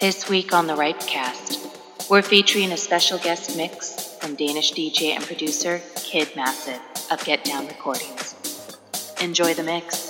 This week on the Ripecast, we're featuring a special guest mix from Danish DJ and producer Kid Massive of Get Down Recordings. Enjoy the mix.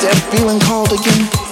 flows through your blood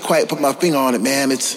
can't quite put my finger on it, man. It's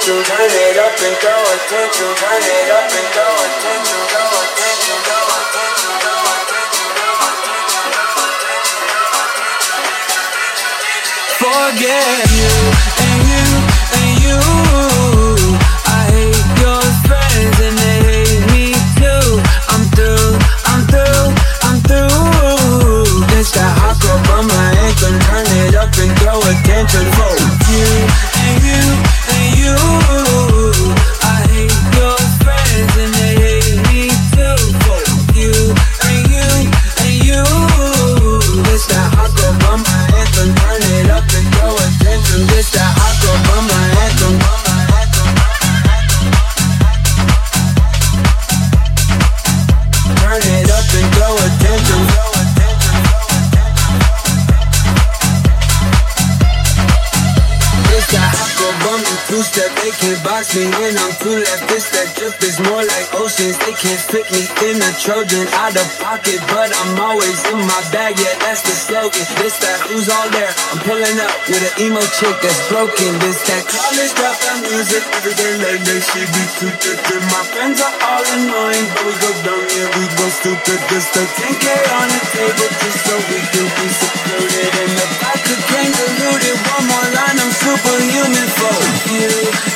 attention, turn it up and go attention, turn it up and go attention, go attention, go attention, go attention, go attention, go attention. Forget you. pick me in a Trojan out of pocket, but I'm always in my bag. Yeah, that's the slogan. This that who's all there? I'm pulling up with an emo chick that's broken. This that college dropout music. Every day lately, she be too thick. And my friends are all annoying, but we go down yeah, we go stupid. This that 10K on the table just so we can be secluded. And if I could get diluted, one more line, I'm superhuman for you.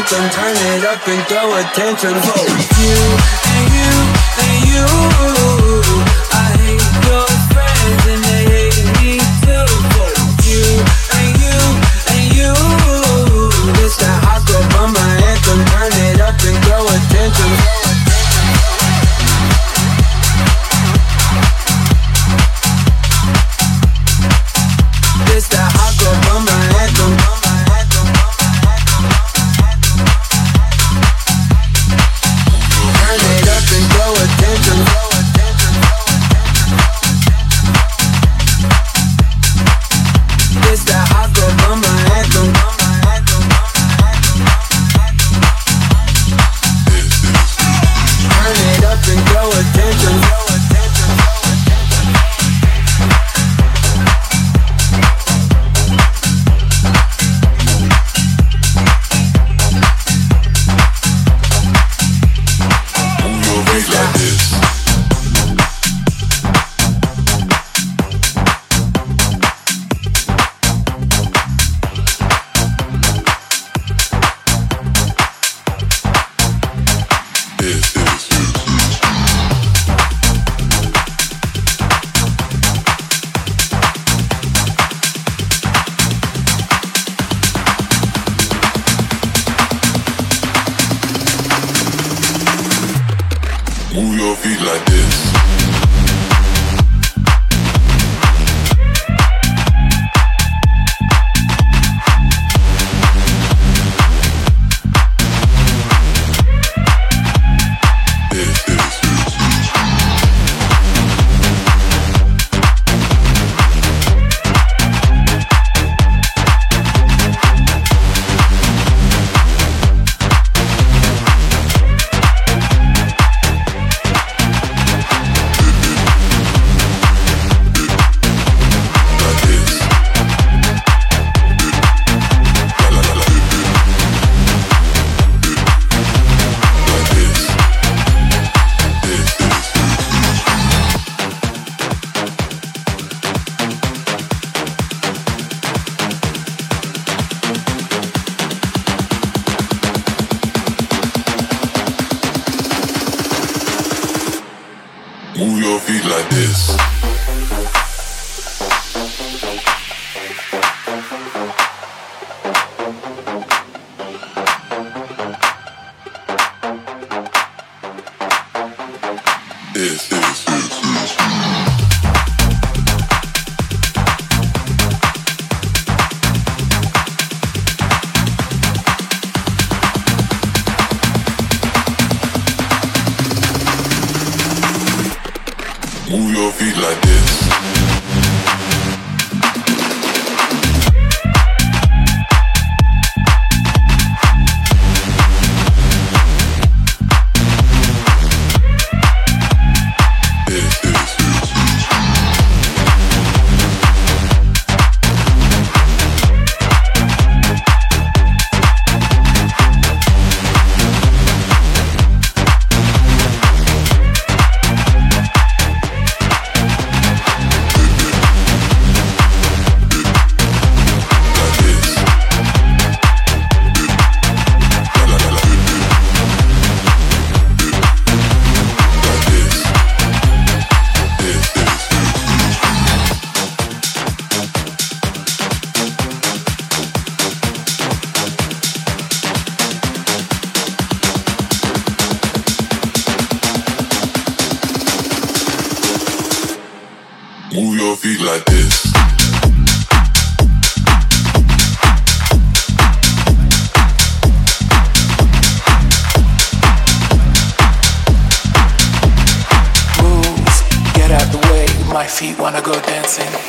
momentum, turn it up and throw attention. Whoa. You and you and you. feet like this. Moves, get out the way. My feet wanna go dancing.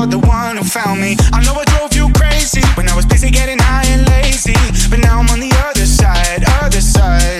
you're the one who found me. I know I drove you crazy when I was busy getting high and lazy, but now I'm on the other side, other side.